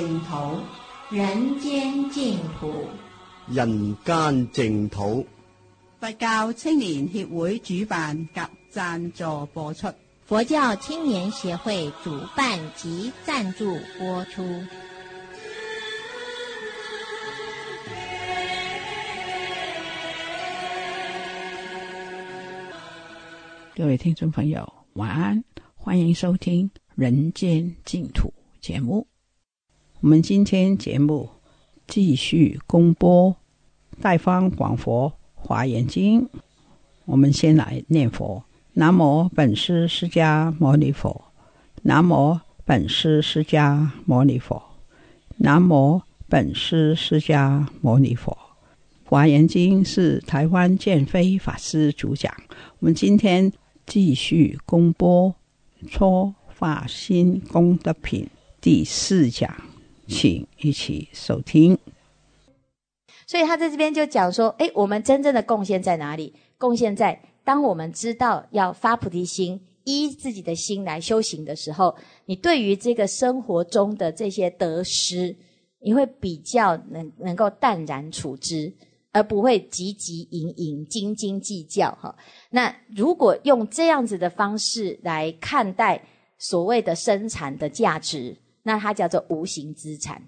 淨土，人間净土。人間淨土，佛教青年協會主辦及贊助播出。佛教青年協會主辦及贊助播出。各位听众朋友，晚安，欢迎收听《人间净土》节目。我们今天节目继续公播《大方广佛华严经》。我们先来念佛：南无本师释迦牟尼佛，南无本师释迦牟尼佛，南无本师释迦牟尼佛。华严经是台湾建飞法师主讲。我们今天继续公播《初发心功德品》第四讲，请一起收听。所以他在这边就讲说，哎，我们真正的贡献在哪里？贡献在当我们知道要发菩提心，依自己的心来修行的时候，你对于这个生活中的这些得失，你会比较能能够淡然处之，而不会汲汲营营、斤斤计较。哈，那如果用这样子的方式来看待所谓的生产的价值，那它叫做无形资产。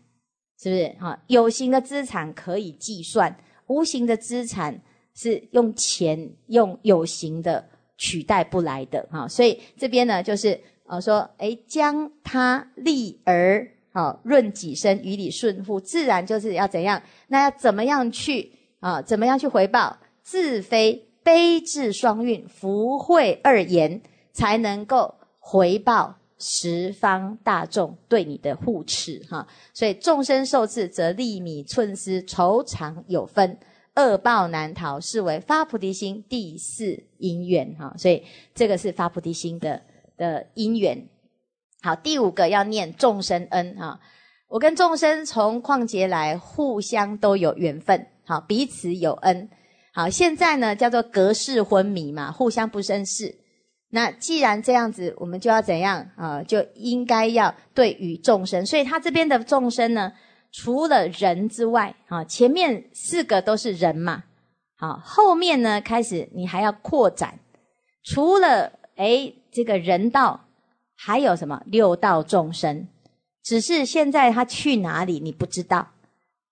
是不是哈？有形的资产可以计算，无形的资产是用钱用有形的取代不来的哈。所以这边呢，就是呃说，哎，将他利而好润己身，于理顺乎，自然就是要怎样？那要怎么样去啊？怎么样去回报？自非悲智双运，福慧二言，才能够回报。十方大众对你的护持，哈，所以众生受持则粒米寸丝愁肠有分，恶报难逃，是为发菩提心第四因缘，哈，所以这个是发菩提心的的因缘。好，第五个要念众生恩，哈，我跟众生从旷劫来，互相都有缘分，好，彼此有恩，好，现在呢叫做隔世昏迷嘛，互相不生事。那既然这样子，我们就要怎样啊？就应该要对于众生。所以他这边的众生呢，除了人之外，啊，前面四个都是人嘛，好，后面呢开始你还要扩展，除了诶这个人道，还有什么六道众生？只是现在他去哪里你不知道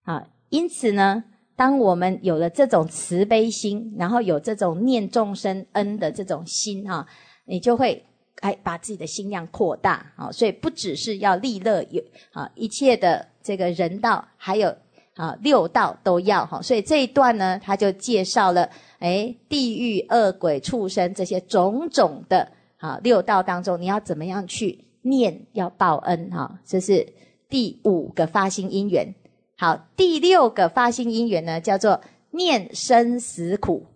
啊。因此呢，当我们有了这种慈悲心，然后有这种念众生恩的这种心哈。你就会哎把自己的心量扩大啊，所以不只是要利乐有啊，一切的这个人道还有啊六道都要哈，所以这一段呢，他就介绍了哎地狱恶鬼畜生这些种种的啊六道当中，你要怎么样去念要报恩哈，这是第五个发心因缘。好，第六个发心因缘呢，叫做念生死苦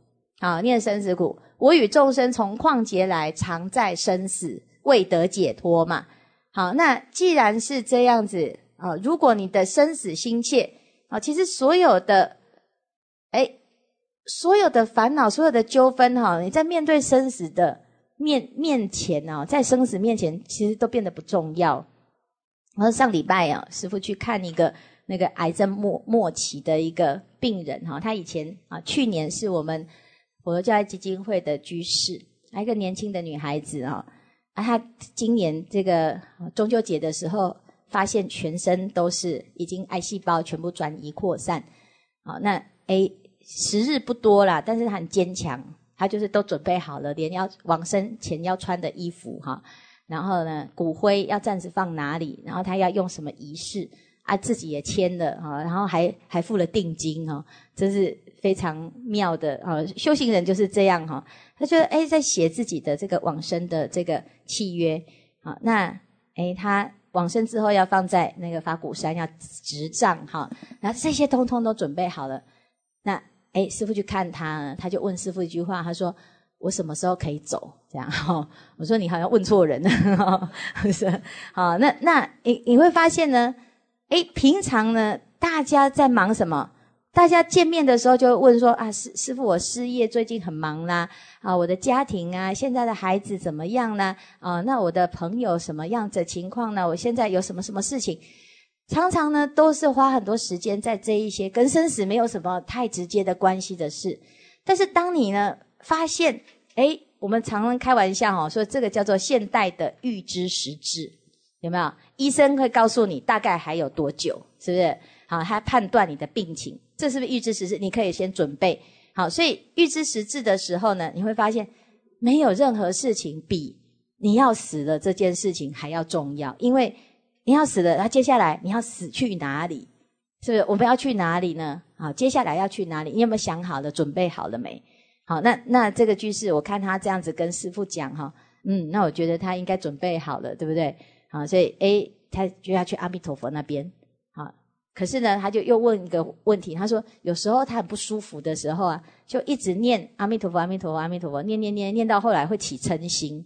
啊，念生死苦。我与众生从旷劫来，常在生死，未得解脱嘛。好，那既然是这样子啊，如果你的生死心切啊，其实所有的，哎，所有的烦恼，所有的纠纷哈，你在面对生死的面面前呢，在生死面前，其实都变得不重要。然后上礼拜啊，师傅去看一个那个癌症末末期的一个病人哈，他以前啊，去年是我们。佛教基金会的居士，一个年轻的女孩子啊，啊，她今年这个中秋节的时候，发现全身都是已经癌细胞全部转移扩散，好，那诶时日不多啦，但是她很坚强，她就是都准备好了，连要往生前要穿的衣服哈，然后呢，骨灰要暂时放哪里，然后她要用什么仪式啊，自己也签了啊，然后还还付了定金哦，真是。非常妙的啊，修行人就是这样哈，他觉得哎，在写自己的这个往生的这个契约啊，那哎他往生之后要放在那个法鼓山要执杖哈，然后这些通通都准备好了，那哎师傅去看他，他就问师傅一句话，他说我什么时候可以走？这样哈，我说你好像问错人了，是好，那那你你会发现呢，哎，平常呢大家在忙什么？大家见面的时候就问说啊，师师傅，我事业最近很忙啦，啊，我的家庭啊，现在的孩子怎么样呢？啊，那我的朋友什么样子情况呢？我现在有什么什么事情？常常呢都是花很多时间在这一些跟生死没有什么太直接的关系的事。但是当你呢发现，哎，我们常常开玩笑哈，说这个叫做现代的预知时至，有没有？医生会告诉你大概还有多久，是不是？好，他判断你的病情。这是不是预知时至？你可以先准备好。所以预知时至的时候呢，你会发现没有任何事情比你要死了这件事情还要重要。因为你要死了，那接下来你要死去哪里？是不是？我们要去哪里呢？好，接下来要去哪里？你有没有想好了？准备好了没？好，那那这个句式，我看他这样子跟师傅讲哈，嗯，那我觉得他应该准备好了，对不对？好，所以诶，他就要去阿弥陀佛那边。可是呢，他就又问一个问题，他说：“有时候他很不舒服的时候啊，就一直念阿弥陀佛，阿弥陀佛，阿弥陀佛，念念念，念到后来会起嗔心。”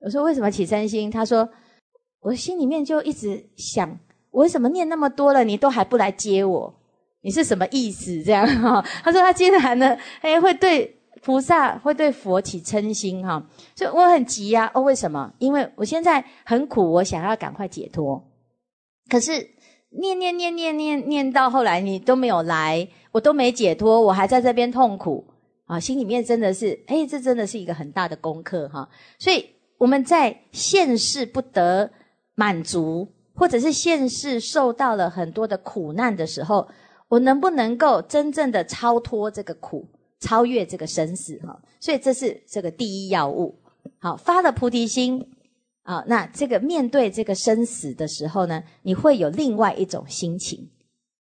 我说：“为什么起嗔心？”他说：“我心里面就一直想，我为什么念那么多了，你都还不来接我？你是什么意思？这样哈？”他说：“他竟然呢，哎，会对菩萨，会对佛起嗔心哈，所以我很急呀。哦，为什么？因为我现在很苦，我想要赶快解脱，可是。”念念念念念念到后来，你都没有来，我都没解脱，我还在这边痛苦啊！心里面真的是，哎，这真的是一个很大的功课哈。所以我们在现世不得满足，或者是现世受到了很多的苦难的时候，我能不能够真正的超脱这个苦，超越这个生死哈？所以这是这个第一要务。好，发了菩提心。啊，那这个面对这个生死的时候呢，你会有另外一种心情，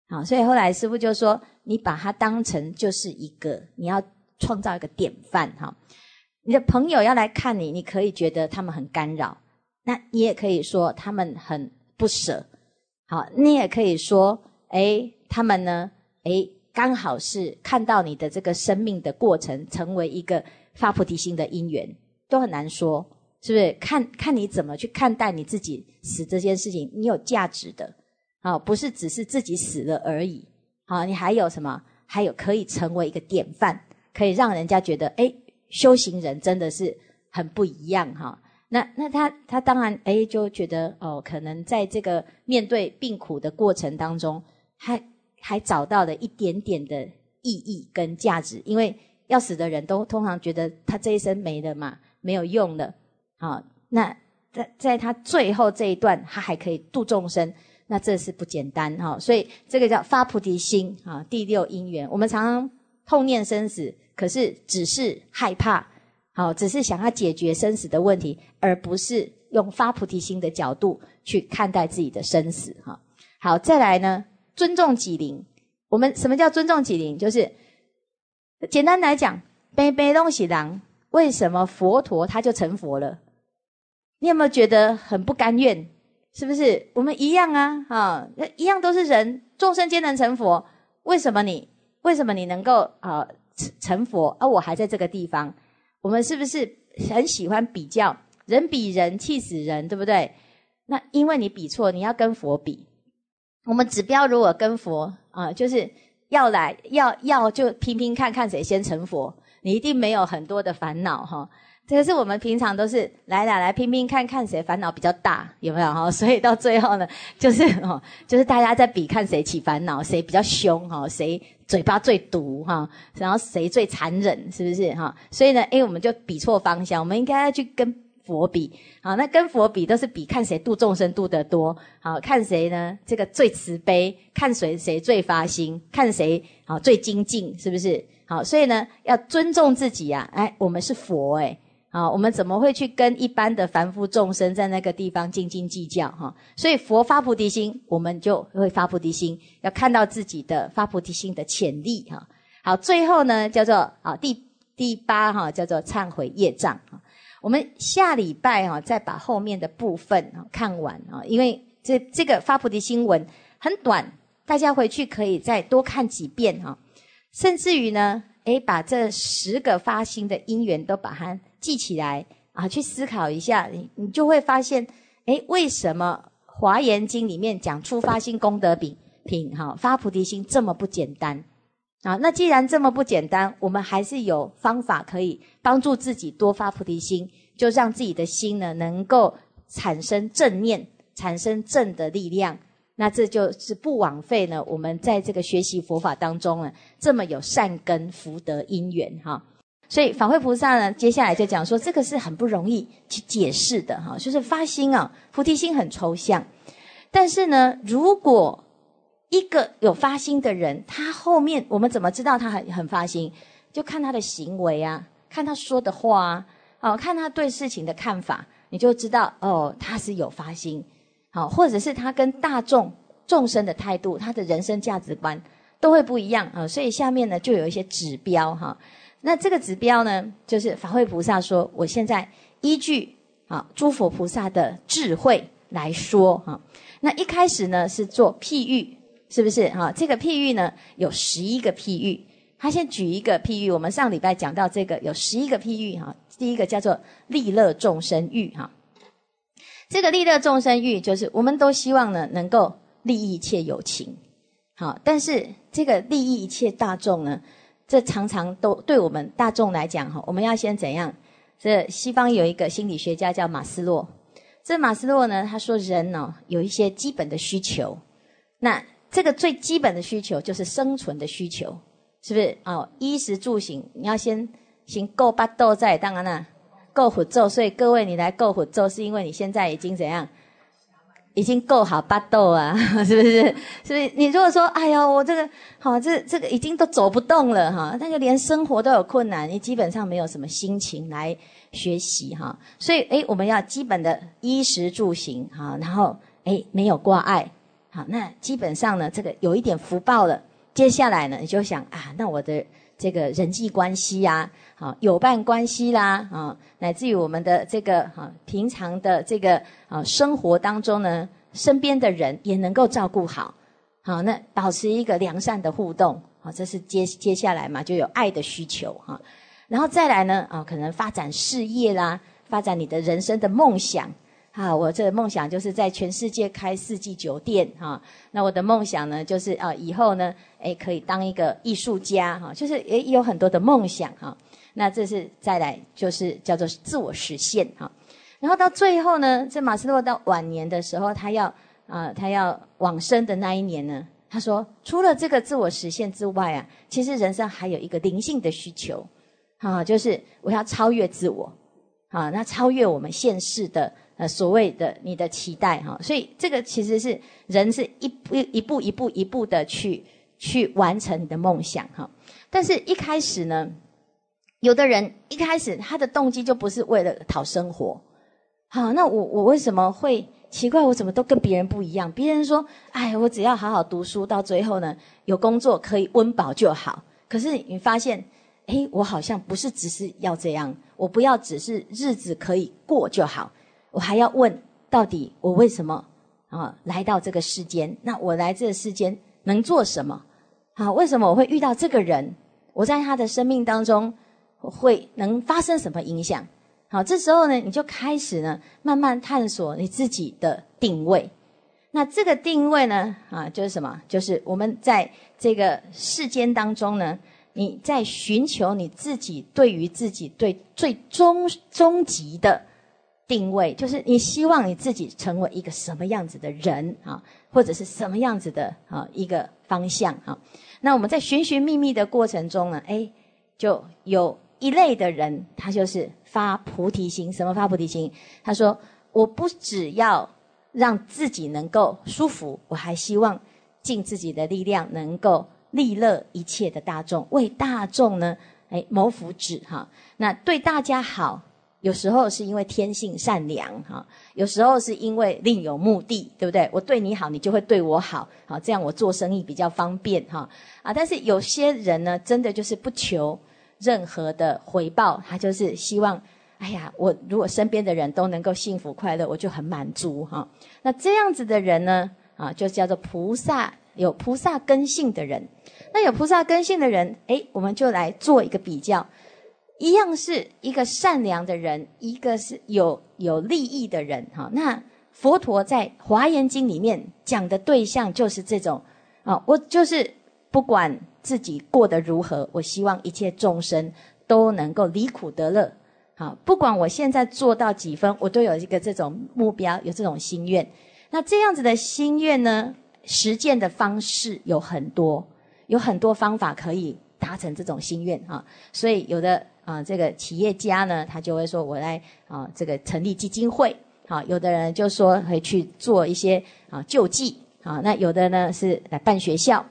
好，所以后来师傅就说，你把它当成就是一个，你要创造一个典范哈。你的朋友要来看你，你可以觉得他们很干扰，那你也可以说他们很不舍，好，你也可以说，哎，他们呢，哎，刚好是看到你的这个生命的过程，成为一个发菩提心的因缘，都很难说。是不是看看你怎么去看待你自己死这件事情？你有价值的，啊，不是只是自己死了而已，好，你还有什么？还有可以成为一个典范，可以让人家觉得，哎，修行人真的是很不一样哈。那那他他当然哎就觉得哦，可能在这个面对病苦的过程当中，还还找到了一点点的意义跟价值，因为要死的人都通常觉得他这一生没了嘛，没有用了。好，那在在他最后这一段，他还可以度众生，那这是不简单哈。所以这个叫发菩提心啊，第六因缘。我们常常痛念生死，可是只是害怕，好，只是想要解决生死的问题，而不是用发菩提心的角度去看待自己的生死哈。好，再来呢，尊重己灵。我们什么叫尊重己灵？就是简单来讲，背背东西郎，为什么佛陀他就成佛了？你有没有觉得很不甘愿？是不是我们一样啊？啊，一样都是人，众生皆能成佛。为什么你为什么你能够啊成佛？而我还在这个地方？我们是不是很喜欢比较？人比人气死人，对不对？那因为你比错，你要跟佛比。我们指标如果跟佛啊，就是要来要要就拼拼看看谁先成佛，你一定没有很多的烦恼哈。这个是我们平常都是来来来拼拼看看谁烦恼比较大有没有哈？所以到最后呢，就是哦，就是大家在比看谁起烦恼，谁比较凶哈，谁嘴巴最毒哈，然后谁最残忍，是不是哈？所以呢，哎，我们就比错方向，我们应该要去跟佛比，好，那跟佛比都是比看谁度众生度得多，好看谁呢？这个最慈悲，看谁谁最发心，看谁好最精进，是不是？好，所以呢，要尊重自己呀，哎，我们是佛哎。啊，我们怎么会去跟一般的凡夫众生在那个地方斤斤计较哈？所以佛发菩提心，我们就会发菩提心，要看到自己的发菩提心的潜力哈。好，最后呢叫做啊第第八哈叫做忏悔业障啊。我们下礼拜哈再把后面的部分看完啊，因为这这个发菩提心文很短，大家回去可以再多看几遍哈，甚至于呢，诶，把这十个发心的因缘都把它记起来啊，去思考一下，你你就会发现，诶，为什么？华严经里面讲出发心功德品品哈发菩提心这么不简单啊！那既然这么不简单，我们还是有方法可以帮助自己多发菩提心，就让自己的心呢能够产生正念，产生正的力量。那这就是不枉费呢我们在这个学习佛法当中呢这么有善根福德因缘哈。所以法会菩萨呢，接下来就讲说，这个是很不容易去解释的哈，就是发心啊，菩提心很抽象，但是呢，如果一个有发心的人，他后面我们怎么知道他很很发心？就看他的行为啊，看他说的话啊，哦，看他对事情的看法，你就知道哦，他是有发心，好，或者是他跟大众众生的态度，他的人生价值观都会不一样啊，所以下面呢就有一些指标哈。那这个指标呢，就是法会菩萨说，我现在依据啊诸佛菩萨的智慧来说哈。那一开始呢是做譬喻，是不是哈？这个譬喻呢有十一个譬喻，他先举一个譬喻。我们上礼拜讲到这个有十一个譬喻哈。第一个叫做利乐众生欲哈。这个利乐众生欲就是我们都希望呢能够利益一切有情，好，但是这个利益一切大众呢？这常常都对我们大众来讲，哈，我们要先怎样？这西方有一个心理学家叫马斯洛。这马斯洛呢，他说人呢有一些基本的需求，那这个最基本的需求就是生存的需求，是不是？哦，衣食住行，你要先行够八斗在，当然了，够虎咒。所以各位，你来够虎咒，是因为你现在已经怎样？已经够好巴豆啊，是不是？所以你如果说，哎呀，我这个好，这这个已经都走不动了哈，那个连生活都有困难，你基本上没有什么心情来学习哈。所以，哎，我们要基本的衣食住行哈，然后哎没有挂碍，好，那基本上呢，这个有一点福报了。接下来呢，你就想啊，那我的这个人际关系呀。好，友伴关系啦，啊，乃至于我们的这个啊平常的这个啊生活当中呢，身边的人也能够照顾好，好，那保持一个良善的互动，好，这是接接下来嘛，就有爱的需求哈，然后再来呢，啊，可能发展事业啦，发展你的人生的梦想，啊，我这个梦想就是在全世界开四季酒店哈，那我的梦想呢，就是啊以后呢，诶可以当一个艺术家哈，就是诶有很多的梦想哈。那这是再来就是叫做自我实现哈，然后到最后呢，这马斯洛到晚年的时候，他要啊，他要往生的那一年呢，他说，除了这个自我实现之外啊，其实人生还有一个灵性的需求，啊，就是我要超越自我，啊，那超越我们现世的呃所谓的你的期待哈，所以这个其实是人是一步一步一步一步的去去完成你的梦想哈，但是一开始呢。有的人一开始他的动机就不是为了讨生活，好，那我我为什么会奇怪？我怎么都跟别人不一样？别人说，哎，我只要好好读书，到最后呢，有工作可以温饱就好。可是你发现，哎，我好像不是只是要这样，我不要只是日子可以过就好，我还要问，到底我为什么啊来到这个世间？那我来这个世间能做什么？好，为什么我会遇到这个人？我在他的生命当中。会能发生什么影响？好，这时候呢，你就开始呢，慢慢探索你自己的定位。那这个定位呢，啊，就是什么？就是我们在这个世间当中呢，你在寻求你自己对于自己对最终终极的定位，就是你希望你自己成为一个什么样子的人啊，或者是什么样子的啊一个方向啊。那我们在寻寻觅觅的过程中呢，哎，就有。一类的人，他就是发菩提心。什么发菩提心？他说：“我不只要让自己能够舒服，我还希望尽自己的力量，能够利乐一切的大众，为大众呢，哎谋福祉哈。那对大家好，有时候是因为天性善良哈，有时候是因为另有目的，对不对？我对你好，你就会对我好，好这样我做生意比较方便哈啊。但是有些人呢，真的就是不求任何的回报，他就是希望，哎呀，我如果身边的人都能够幸福快乐，我就很满足哈。那这样子的人呢，啊，就叫做菩萨，有菩萨根性的人。那有菩萨根性的人，诶，我们就来做一个比较。一样是一个善良的人，一个是有有利益的人，哈。那佛陀在《华严经》里面讲的对象就是这种，啊，我就是不管自己过得如何，我希望一切众生都能够离苦得乐，好，不管我现在做到几分，我都有一个这种目标，有这种心愿。那这样子的心愿呢，实践的方式有很多，有很多方法可以达成这种心愿，啊。所以有的。啊，这个企业家呢，他就会说：“我来啊，这个成立基金会。”好，有的人就说会去做一些啊救济。啊，那有的呢是来办学校。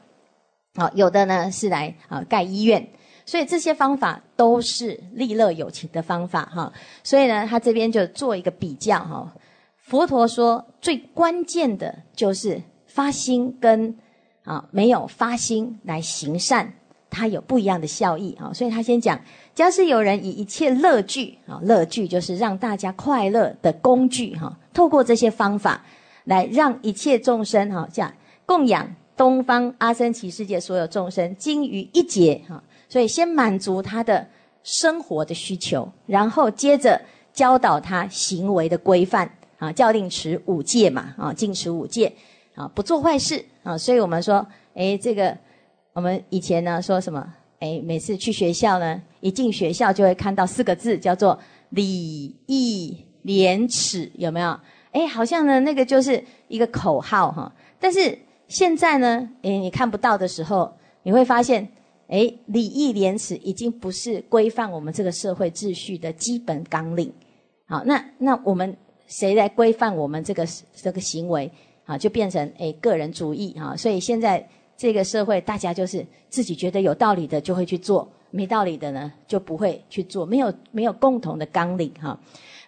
好，有的呢是来啊盖医院。所以这些方法都是利乐有情的方法哈。所以呢，他这边就做一个比较哈。佛陀说，最关键的就是发心跟啊没有发心来行善，它有不一样的效益啊。所以他先讲。假使有人以一切乐具啊，乐具就是让大家快乐的工具哈，透过这些方法来让一切众生哈，这样供养东方阿僧祇世界所有众生，精于一劫哈，所以先满足他的生活的需求，然后接着教导他行为的规范啊，教令持五戒嘛啊，禁持五戒啊，不做坏事啊，所以我们说，诶，这个我们以前呢说什么？哎，每次去学校呢，一进学校就会看到四个字，叫做礼义廉耻，有没有？哎，好像呢，那个就是一个口号哈。但是现在呢，哎，你看不到的时候，你会发现，哎，礼义廉耻已经不是规范我们这个社会秩序的基本纲领。好，那那我们谁来规范我们这个这个行为？啊，就变成哎个人主义哈。所以现在。这个社会，大家就是自己觉得有道理的就会去做，没道理的呢就不会去做，没有没有共同的纲领哈。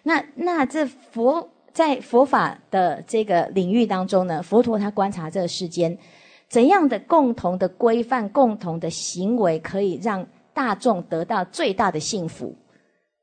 那那这佛在佛法的这个领域当中呢，佛陀他观察这个世间怎样的共同的规范、共同的行为，可以让大众得到最大的幸福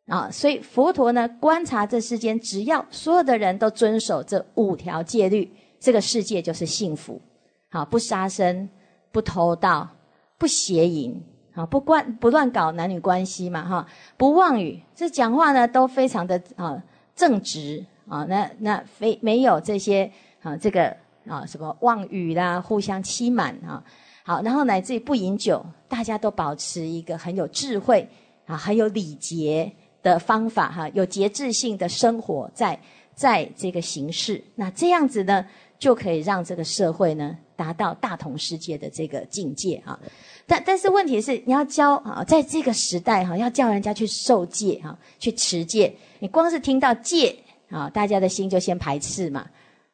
啊。所以佛陀呢观察这世间，只要所有的人都遵守这五条戒律，这个世界就是幸福。好，不杀生。不偷盗，不邪淫，啊，不乱不乱搞男女关系嘛，哈，不妄语，这讲话呢都非常的啊正直啊，那那非没有这些啊这个啊什么妄语啦，互相欺瞒啊，好，然后乃至于不饮酒，大家都保持一个很有智慧啊，很有礼节的方法哈，有节制性的生活在在这个形式，那这样子呢，就可以让这个社会呢。达到大同世界的这个境界啊，但但是问题是，你要教啊，在这个时代哈，要叫人家去受戒哈，去持戒，你光是听到戒啊，大家的心就先排斥嘛，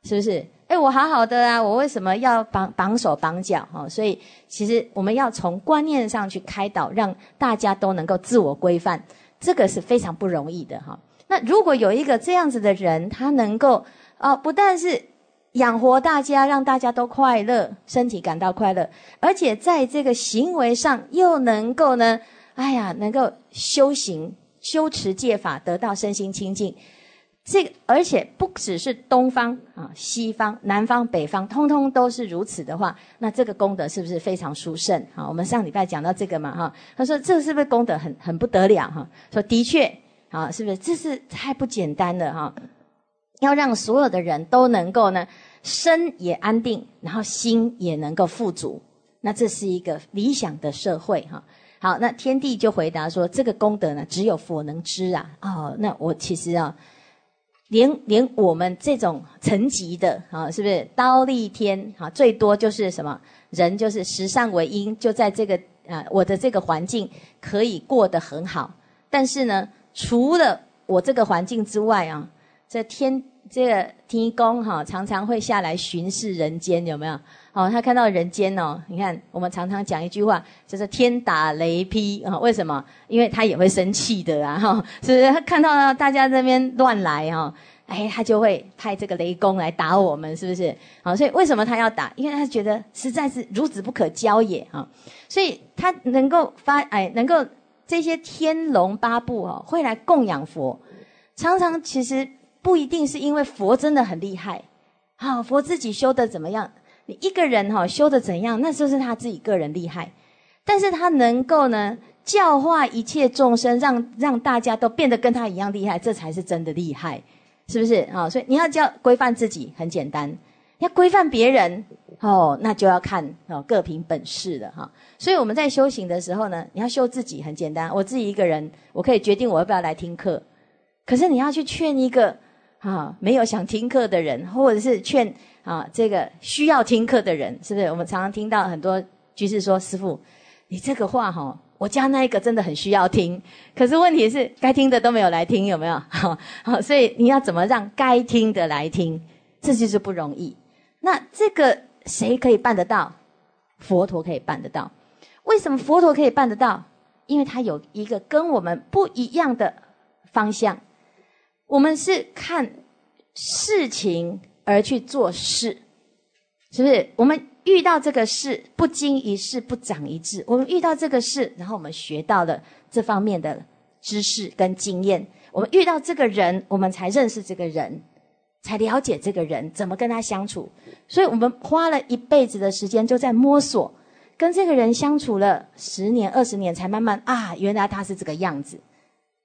是不是？哎，我好好的啊，我为什么要绑绑手绑脚哈？所以其实我们要从观念上去开导，让大家都能够自我规范，这个是非常不容易的哈。那如果有一个这样子的人，他能够啊，不但是。养活大家，让大家都快乐，身体感到快乐，而且在这个行为上又能够呢，哎呀，能够修行、修持戒法，得到身心清净。这个而且不只是东方啊、西方、南方、北方，通通都是如此的话，那这个功德是不是非常殊胜？好，我们上礼拜讲到这个嘛，哈，他说这是不是功德很很不得了？哈，说的确，啊，是不是这是太不简单了？哈。要让所有的人都能够呢，身也安定，然后心也能够富足，那这是一个理想的社会哈。好，那天帝就回答说：“这个功德呢，只有佛能知啊。”哦，那我其实啊，连连我们这种层级的啊，是不是刀立天啊？最多就是什么人，就是十善为因，就在这个啊，我的这个环境可以过得很好。但是呢，除了我这个环境之外啊。这天，这个天公哈，常常会下来巡视人间，有没有？哦，他看到人间哦，你看我们常常讲一句话，就是天打雷劈啊、为什么？因为他也会生气的啊，哈、是不是？他看到大家这边乱来哈、哎，他就会派这个雷公来打我们，是不是？好，所以为什么他要打？因为他觉得实在是孺子不可教也啊，所以他能够发哎，能够这些天龙八部哦，会来供养佛，常常其实不一定是因为佛真的很厉害，好、佛自己修的怎么样？你一个人哈、修的怎样，那就是他自己个人厉害，但是他能够呢教化一切众生，让让大家都变得跟他一样厉害，这才是真的厉害。是不是啊、所以你要教规范自己很简单，要规范别人哦，那就要看哦各凭本事了哈、所以我们在修行的时候呢，你要修自己很简单，我自己一个人，我可以决定我要不要来听课。可是你要去劝一个啊没有想听课的人，或者是劝啊这个需要听课的人，是不是？我们常常听到很多居士说：“师傅，你这个话哈、我家那一个真的很需要听，可是问题是该听的都没有来听，有没有？好，好，所以你要怎么让该听的来听，这就是不容易。那这个谁可以办得到？佛陀可以办得到。为什么佛陀可以办得到？因为他有一个跟我们不一样的方向。我们是看事情而去做事，是不是？我们遇到这个事，不经一事不长一智。我们遇到这个事，然后我们学到了这方面的知识跟经验。我们遇到这个人，我们才认识这个人，才了解这个人怎么跟他相处。所以我们花了一辈子的时间，就在摸索，跟这个人相处了十年、二十年，才慢慢啊，原来他是这个样子。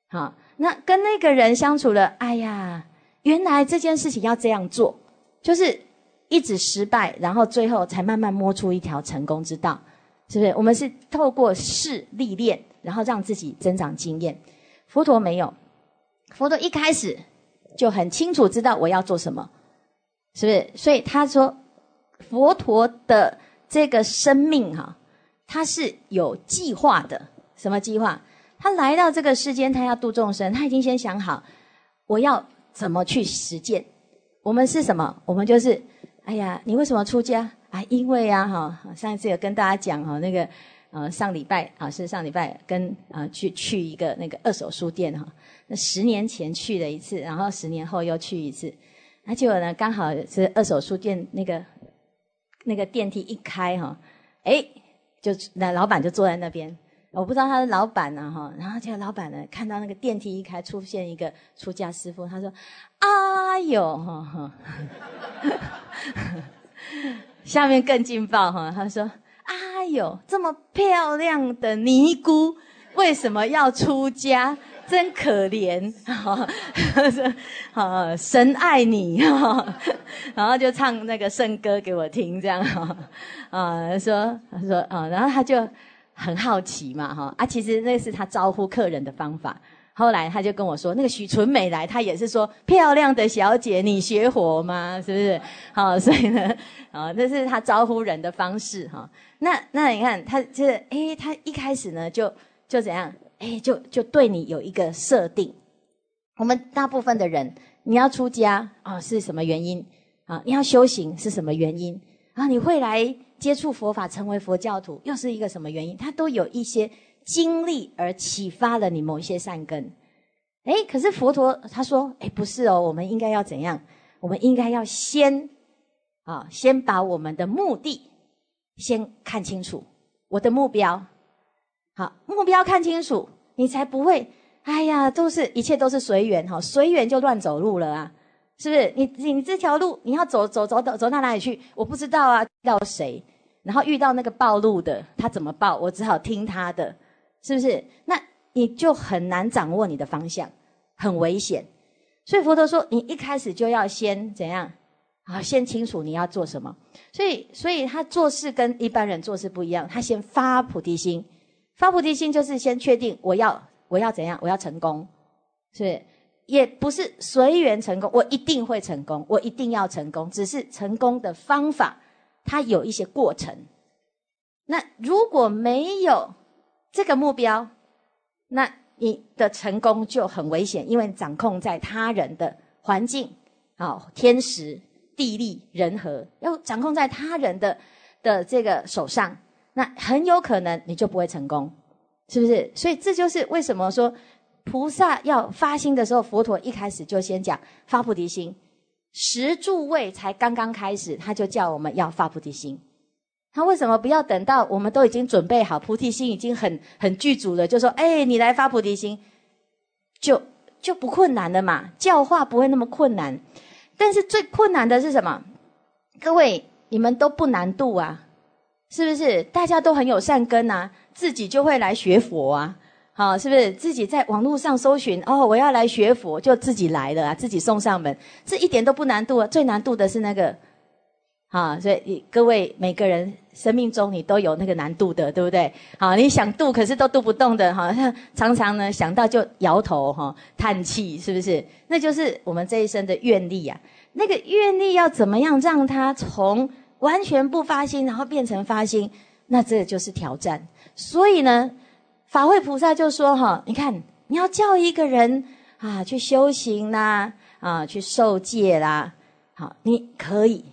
好，那跟那个人相处了，哎呀，原来这件事情要这样做，就是一直失败，然后最后才慢慢摸出一条成功之道，是不是？我们是透过试历练，然后让自己增长经验。佛陀没有，佛陀一开始就很清楚知道我要做什么，是不是？所以他说，佛陀的这个生命哈、他是有计划的。什么计划？他来到这个世间，他要度众生，他已经先想好，我要怎么去实践。我们是什么？我们就是，哎呀，你为什么出家啊？因为啊，哈，上一次有跟大家讲哈，那个呃，上礼拜啊，是上礼拜跟啊去去一个那个二手书店哈，那十年前去了一次，然后十年后又去一次，那结果呢，刚好是二手书店那个那个电梯一开哈，哎，就那老板就坐在那边。我不知道他的老板呢、哈，然后这个老板呢，看到那个电梯一开，出现一个出家师傅，他说：“哎呦，哈哈。”下面更劲爆哈，他说：“哎呦，这么漂亮的尼姑，为什么要出家？真可怜！”哈，说：“啊，神爱你哈。”然后就唱那个圣歌给我听，这样哈啊，说他说啊，然后他就。很好奇嘛，哈啊，其实那是他招呼客人的方法。后来他就跟我说，那个许纯美来，他也是说漂亮的小姐，你学活吗？是不是？好，所以呢，啊，这是他招呼人的方式哈。那那你看，他这哎，他一开始呢就就怎样？哎，就就对你有一个设定。我们大部分的人，你要出家啊，是什么原因啊？你要修行是什么原因啊？你会来？接触佛法，成为佛教徒，又是一个什么原因？他都有一些经历而启发了你某一些善根。哎，可是佛陀他说：“哎，不是哦，我们应该要怎样？我们应该要先啊，先把我们的目的先看清楚，我的目标。好，目标看清楚，你才不会。哎呀，都是一切都是随缘哈，随缘就乱走路了啊。”是不是你你这条路你要走走走走走到哪里去？我不知道啊，遇到谁，然后遇到那个暴露的，他怎么报？我只好听他的，是不是？那你就很难掌握你的方向，很危险。所以佛陀说，你一开始就要先怎样？啊，先清楚你要做什么。所以，所以他做事跟一般人做事不一样，他先发菩提心。发菩提心就是先确定我要我要怎样，我要成功，是是？也不是随缘成功，我一定会成功，我一定要成功。只是成功的方法，它有一些过程。那如果没有这个目标，那你的成功就很危险，因为掌控在他人的环境、啊天时、地利、人和，要掌控在他人的的这个手上，那很有可能你就不会成功，是不是？所以这就是为什么说菩萨要发心的时候，佛陀一开始就先讲发菩提心，十住位才刚刚开始，他就叫我们要发菩提心。他为什么不要等到我们都已经准备好菩提心，已经很很具足了，就说：“哎，你来发菩提心，就就不困难的嘛，教化不会那么困难。但是最困难的是什么？各位，你们都不难度啊，是不是？大家都很有善根啊，自己就会来学佛啊，好，是不是？自己在网络上搜寻，哦，我要来学佛，就自己来了啊，自己送上门，这一点都不难度啊。最难度的是那个。”啊，所以各位每个人生命中你都有那个难度的，对不对？好，你想渡可是都渡不动的，哈，常常呢想到就摇头哈，叹气，是不是？那就是我们这一生的愿力啊。那个愿力要怎么样让它从完全不发心，然后变成发心？那这就是挑战。所以呢，法会菩萨就说哈，你看你要叫一个人啊去修行啦，啊去受戒啦，好，你可以。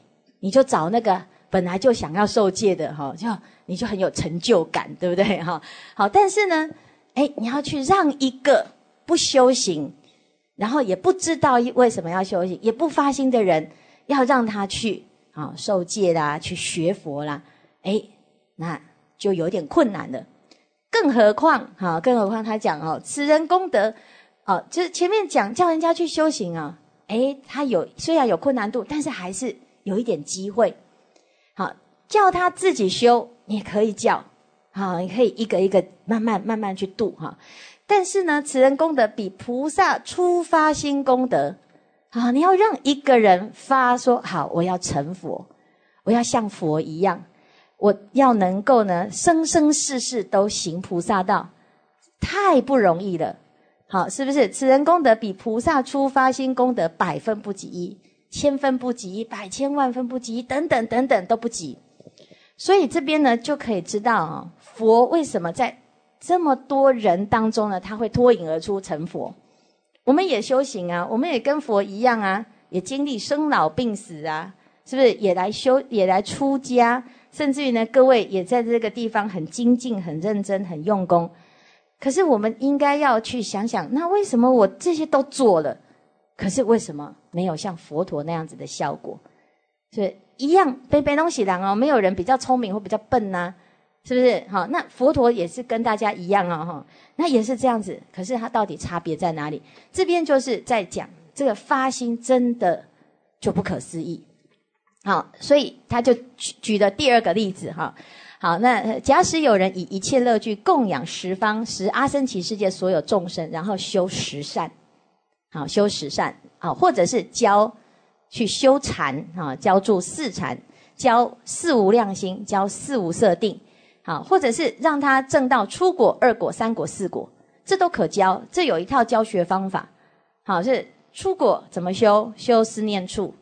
你就找那个本来就想要受戒的哈，就你就很有成就感，对不对哈？好，但是呢，哎，你要去让一个不修行，然后也不知道为什么要修行，也不发心的人，要让他去啊受戒啦，去学佛啦，哎，那就有点困难了。更何况哈，更何况他讲哦，此人功德哦，就是前面讲叫人家去修行啊，哎，他有虽然有困难度，但是还是。有一点机会，好叫他自己修，也可以叫，好，你可以一个一个慢慢慢慢去度哈。但是呢，此人功德比菩萨初发心功德，好，你要让一个人发说好，我要成佛，我要像佛一样，我要能够呢生生世世都行菩萨道，太不容易了，好，是不是？此人功德比菩萨初发心功德百分不及一。千分不及一，百千万分不及一，等等等等都不及。所以这边呢，就可以知道啊，佛为什么在这么多人当中呢，他会脱颖而出成佛。我们也修行啊，我们也跟佛一样啊，也经历生老病死啊，是不是？也来修，也来出家，甚至于呢，各位也在这个地方很精进、很认真、很用功。可是我们应该要去想想，那为什么我这些都做了？可是为什么没有像佛陀那样子的效果？是一样背背东西人哦，没有人比较聪明或比较笨呐，是不是？好，那佛陀也是跟大家一样啊，哈，那也是这样子。可是他到底差别在哪里？这边就是在讲这个发心真的就不可思议。好，所以他就举举了第二个例子哈。好，那假使有人以一切乐具供养十方十阿僧祇世界所有众生，然后修十善。好修十善，好或者是教去修禅，啊教住四禅，教四无量心，教四无色定，好或者是让他证到初果、二果、三果、四果，这都可教。这有一套教学方法，好是初果怎么修？修思念处，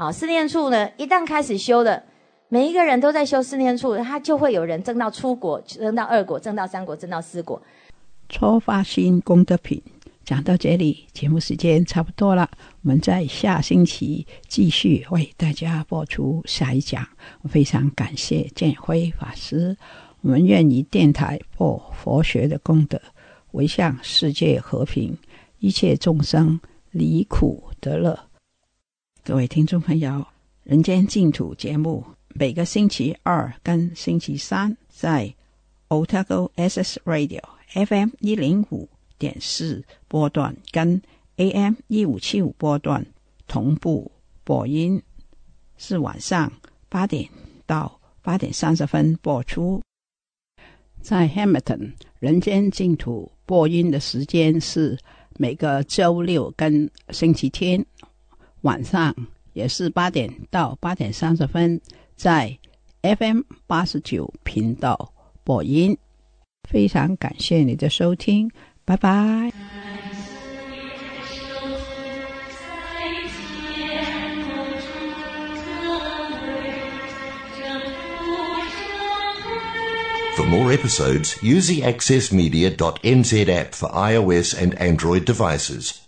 好思念处呢？一旦开始修了，每一个人都在修思念处，他就会有人证到出国，证到二果，证到三果，证到四果。初发心功德品。讲到这里，节目时间差不多了。我们在下星期继续为大家播出下一讲。我非常感谢建辉法师。我们愿以电台播佛学的功德，为向世界和平，一切众生离苦得乐。各位听众朋友，《人间净土》节目每个星期二跟星期三在 Otago SS Radio FM 一零五。点四波段跟 AM 一五七五波段同步播音，是晚上八点到八点三十分播出。在 Hamilton 人间净土播音的时间是每个周六跟星期天晚上，也是八点到八点三十分，在 FM 八十九频道播音。非常感谢你的收听。拜拜。For more episodes, use the accessmedia.nz app for iOS and Android devices,